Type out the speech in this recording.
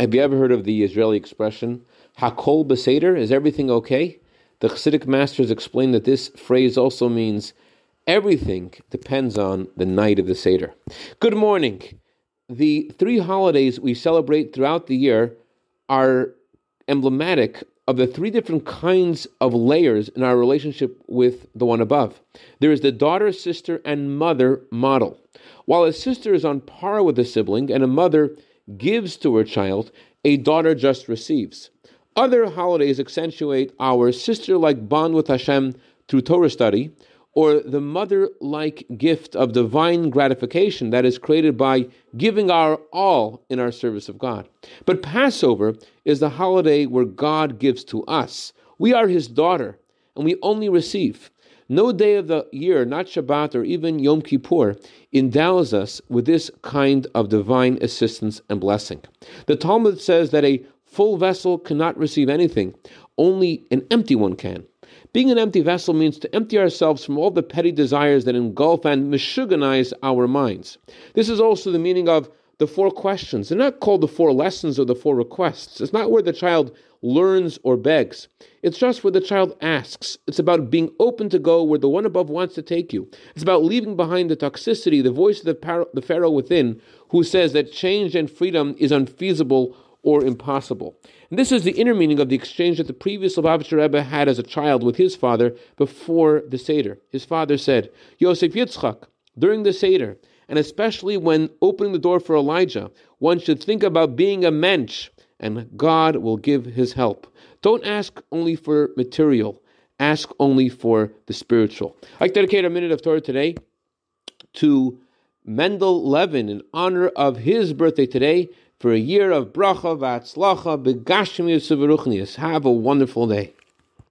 Have you ever heard of the Israeli expression, Hakol Beseder? Is everything okay? The Chassidic masters explain that this phrase also means everything depends on the night of the Seder. Good morning. The three holidays we celebrate throughout the year are emblematic of the three different kinds of layers in our relationship with the one above. There is the daughter, sister, and mother model. While a sister is on par with a sibling and a mother gives to her child, a daughter just receives. Other holidays accentuate our sister like bond with Hashem through Torah study, or the mother like gift of divine gratification that is created by giving our all in our service of God. But Passover is the holiday where God gives to us. We are his daughter, and we only receive. No day of the year, not Shabbat or even Yom Kippur, endows us with this kind of divine assistance and blessing. The Talmud says that a full vessel cannot receive anything, only an empty one can. Being an empty vessel means to empty ourselves from all the petty desires that engulf and mishuganize our minds. This is also the meaning of the four questions. They're not called the four lessons or the four requests. It's not where the child learns or begs. It's just where the child asks. It's about being open to go where the one above wants to take you. It's about leaving behind the toxicity, the voice of the, par- the Pharaoh within, who says that change and freedom is unfeasible or impossible. And this is the inner meaning of the exchange that the previous Lubavitcher Rebbe had as a child with his father before the Seder. His father said, Yosef Yitzchak, during the Seder, and especially when opening the door for Elijah, one should think about being a mensch, and God will give his help. Don't ask only for material, ask only for the spiritual. I dedicate a minute of Torah today to Mendel Levin in honor of his birthday today for a year of bracha v'atzlacha begashmius Have a wonderful day.